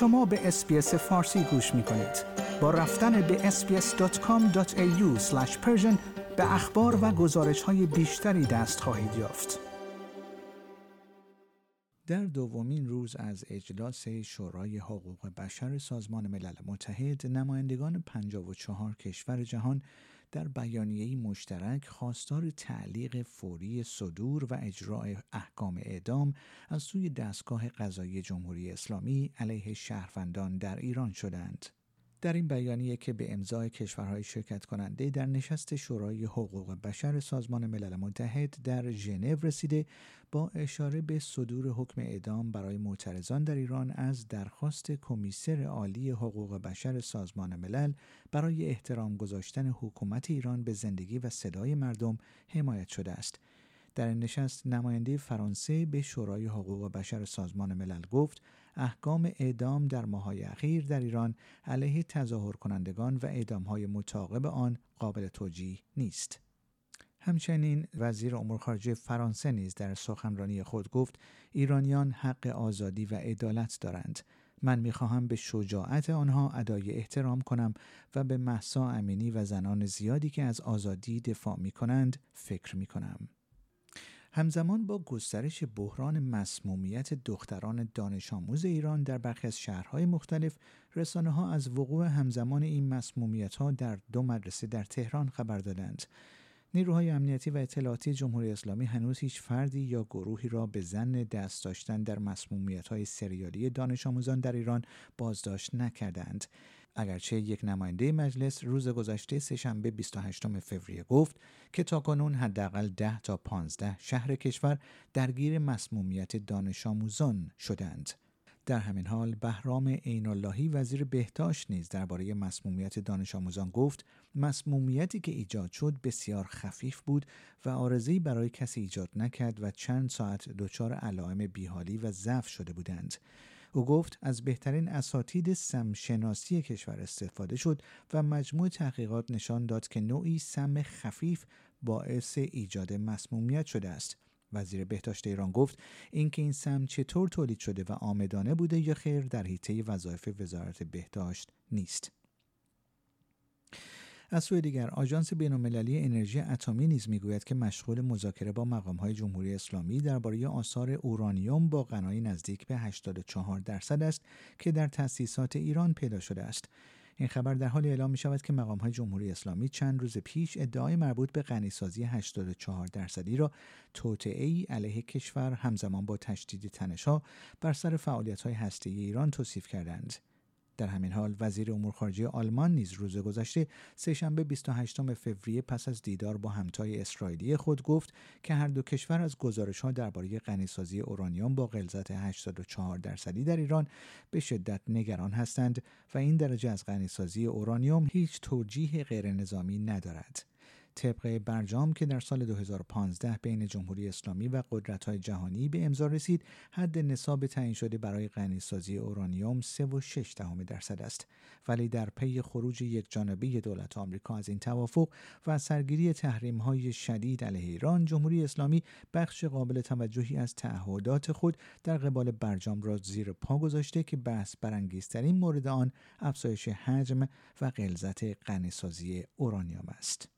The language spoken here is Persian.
شما به اسپیس فارسی گوش می کنید. با رفتن به sbs.com.au به اخبار و گزارش های بیشتری دست خواهید یافت. در دومین روز از اجلاس شورای حقوق بشر سازمان ملل متحد نمایندگان 54 کشور جهان در بیانیه‌ای مشترک خواستار تعلیق فوری صدور و اجرای احکام اعدام از سوی دستگاه قضایی جمهوری اسلامی علیه شهروندان در ایران شدند. در این بیانیه که به امضای کشورهای شرکت کننده در نشست شورای حقوق بشر سازمان ملل متحد در ژنو رسیده با اشاره به صدور حکم اعدام برای معترضان در ایران از درخواست کمیسر عالی حقوق بشر سازمان ملل برای احترام گذاشتن حکومت ایران به زندگی و صدای مردم حمایت شده است. در این نشست نماینده فرانسه به شورای حقوق بشر سازمان ملل گفت احکام اعدام در ماهای اخیر در ایران علیه تظاهر کنندگان و اعدام های متعاقب آن قابل توجیه نیست. همچنین وزیر امور خارجه فرانسه نیز در سخنرانی خود گفت ایرانیان حق آزادی و عدالت دارند من می‌خواهم به شجاعت آنها ادای احترام کنم و به محسا امینی و زنان زیادی که از آزادی دفاع می کنند فکر می کنم. همزمان با گسترش بحران مسمومیت دختران دانش آموز ایران در برخی از شهرهای مختلف رسانه ها از وقوع همزمان این مسمومیت ها در دو مدرسه در تهران خبر دادند نیروهای امنیتی و اطلاعاتی جمهوری اسلامی هنوز هیچ فردی یا گروهی را به زن دست داشتن در مسمومیت های سریالی دانش آموزان در ایران بازداشت نکردند. اگرچه یک نماینده مجلس روز گذشته سهشنبه 28 فوریه گفت که تاکنون حداقل 10 تا 15 شهر کشور درگیر مسمومیت دانش آموزان شدند. در همین حال بهرام عین اللهی وزیر بهداشت نیز درباره مسمومیت دانش آموزان گفت مسمومیتی که ایجاد شد بسیار خفیف بود و آرزی برای کسی ایجاد نکرد و چند ساعت دچار علائم بیحالی و ضعف شده بودند او گفت از بهترین اساتید سمشناسی کشور استفاده شد و مجموع تحقیقات نشان داد که نوعی سم خفیف باعث ایجاد مسمومیت شده است. وزیر بهداشت ایران گفت اینکه این سم چطور تولید شده و آمدانه بوده یا خیر در حیطه وظایف وزارت بهداشت نیست. از سوی دیگر آژانس بینالمللی انرژی اتمی نیز می‌گوید که مشغول مذاکره با مقامهای جمهوری اسلامی درباره آثار اورانیوم با غنای نزدیک به 84 درصد است که در تأسیسات ایران پیدا شده است این خبر در حال اعلام می شود که مقام های جمهوری اسلامی چند روز پیش ادعای مربوط به غنیسازی 84 درصدی را توطعه ای علیه کشور همزمان با تشدید تنشها بر سر فعالیت های هسته ایران توصیف کردند. در همین حال وزیر امور خارجه آلمان نیز روز گذشته سهشنبه 28 فوریه پس از دیدار با همتای اسرائیلی خود گفت که هر دو کشور از گزارش ها درباره غنیسازی اورانیوم با غلظت 84 درصدی در ایران به شدت نگران هستند و این درجه از غنیسازی اورانیوم هیچ توجیه غیرنظامی ندارد. طبق برجام که در سال 2015 بین جمهوری اسلامی و قدرت‌های جهانی به امضا رسید حد نصاب تعیین شده برای غنیسازی اورانیوم 3.6 درصد است. ولی در پی خروج یک جانبه دولت آمریکا از این توافق و سرگیری های شدید علیه ایران جمهوری اسلامی بخش قابل توجهی از تعهدات خود در قبال برجام را زیر پا گذاشته که بحث برانگیزترین مورد آن افزایش حجم و غلظت غنیسازی اورانیوم است.